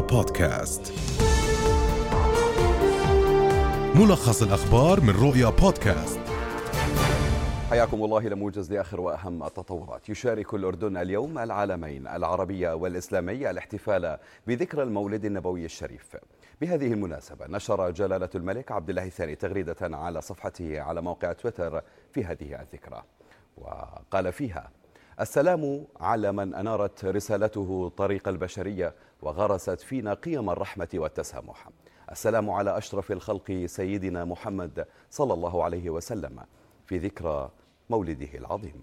بودكاست. ملخص الأخبار من رؤيا بودكاست. حياكم الله إلى موجز لآخر وأهم التطورات. يشارك الأردن اليوم العالمين العربي والإسلامي الاحتفال بذكرى المولد النبوي الشريف. بهذه المناسبة نشر جلالة الملك عبد الله الثاني تغريدة على صفحته على موقع تويتر في هذه الذكرى. وقال فيها السلام على من أنارت رسالته طريق البشرية وغرست فينا قيم الرحمة والتسامح. السلام على أشرف الخلق سيدنا محمد صلى الله عليه وسلم في ذكرى مولده العظيم.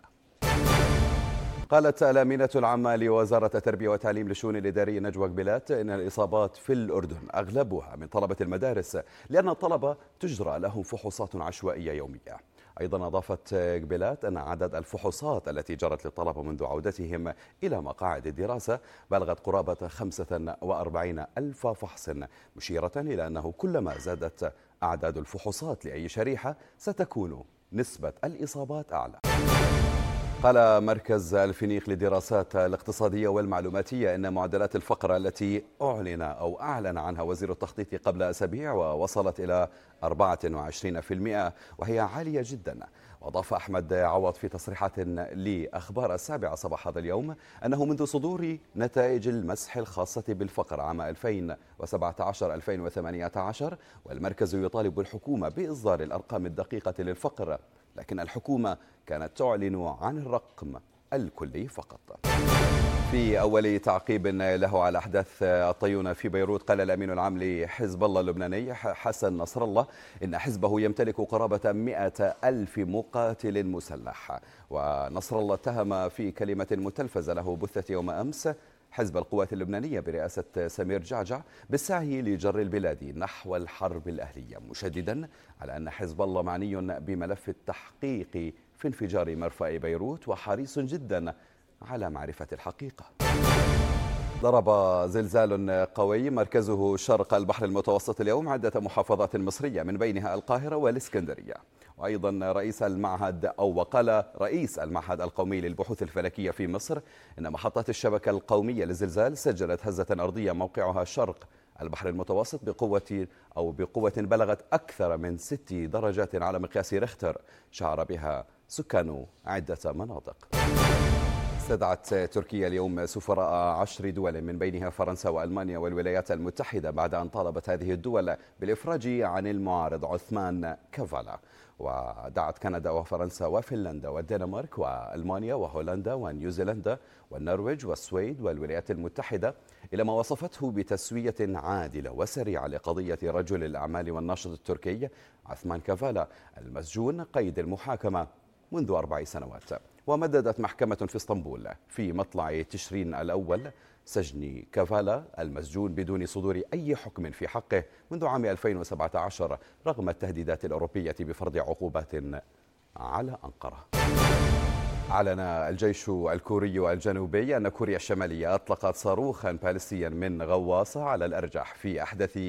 قالت الأمينة العامة لوزارة التربية والتعليم للشؤون الإدارية نجوى قبلات إن الإصابات في الأردن أغلبها من طلبة المدارس لأن الطلبة تجرى لهم فحوصات عشوائية يومية. أيضا أضافت قبلات أن عدد الفحوصات التي جرت للطلبة منذ عودتهم إلى مقاعد الدراسة بلغت قرابة 45 ألف فحص مشيرة إلى أنه كلما زادت أعداد الفحوصات لأي شريحة ستكون نسبة الإصابات أعلى. قال مركز الفينيق للدراسات الاقتصادية والمعلوماتية أن معدلات الفقر التي أعلن أو أعلن عنها وزير التخطيط قبل أسابيع ووصلت إلى 24% وهي عالية جدا. وأضاف أحمد عوض في تصريحات لأخبار السابعة صباح هذا اليوم أنه منذ صدور نتائج المسح الخاصة بالفقر عام 2017-2018 والمركز يطالب الحكومة بإصدار الأرقام الدقيقة للفقر لكن الحكومة كانت تعلن عن الرقم الكلي فقط. في أول تعقيب له على أحداث الطيونة في بيروت قال الأمين العام لحزب الله اللبناني حسن نصر الله إن حزبه يمتلك قرابة مئة ألف مقاتل مسلح. ونصر الله اتهم في كلمة متلفزة له بثت يوم أمس حزب القوات اللبنانية برئاسة سمير جعجع بالسعي لجر البلاد نحو الحرب الأهلية مشددا على أن حزب الله معني بملف التحقيق في انفجار مرفأ بيروت وحريص جدا على معرفة الحقيقة. ضرب زلزال قوي مركزه شرق البحر المتوسط اليوم عدة محافظات مصرية من بينها القاهرة والإسكندرية. وأيضا رئيس المعهد أو وقال رئيس المعهد القومي للبحوث الفلكية في مصر إن محطات الشبكة القومية للزلزال سجلت هزة أرضية موقعها شرق البحر المتوسط بقوة أو بقوة بلغت أكثر من ست درجات على مقياس ريختر شعر بها سكان عدة مناطق. استدعت تركيا اليوم سفراء عشر دول من بينها فرنسا وألمانيا والولايات المتحدة بعد أن طالبت هذه الدول بالإفراج عن المعارض. عثمان كافالا. ودعت كندا وفرنسا وفنلندا والدنمارك وألمانيا وهولندا ونيوزيلندا والنرويج والسويد والولايات المتحدة إلى ما وصفته بتسوية عادلة وسريعة لقضية رجل الأعمال والناشط التركي عثمان كافالا المسجون قيد المحاكمة منذ أربع سنوات. ومددت محكمة في إسطنبول في مطلع تشرين الأول سجن كافالا المسجون بدون صدور أي حكم في حقه منذ عام 2017 رغم التهديدات الأوروبية بفرض عقوبات على أنقرة. أعلن الجيش الكوري الجنوبي أن كوريا الشمالية أطلقت صاروخا باليستيا من غواصة على الأرجح في أحدث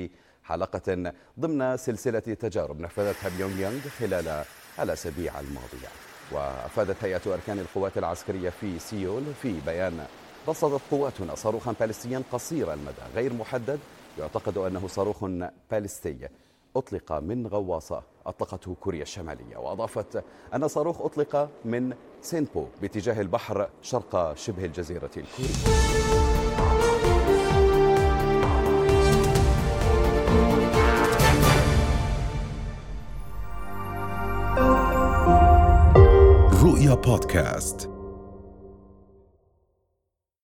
حلقة ضمن سلسلة تجارب نفذتها بيونغ يانغ خلال الأسابيع الماضية. وأفادت هيئة أركان القوات العسكرية في سيول في بيان رصدت قواتنا صاروخا باليستيا قصير المدى غير محدد. يعتقد أنه صاروخ باليستي أطلق من غواصة أطلقته كوريا الشمالية. وأضافت أن صاروخ أطلق من سينبو باتجاه البحر شرق شبه الجزيرة الكورية. رؤيا بودكاست.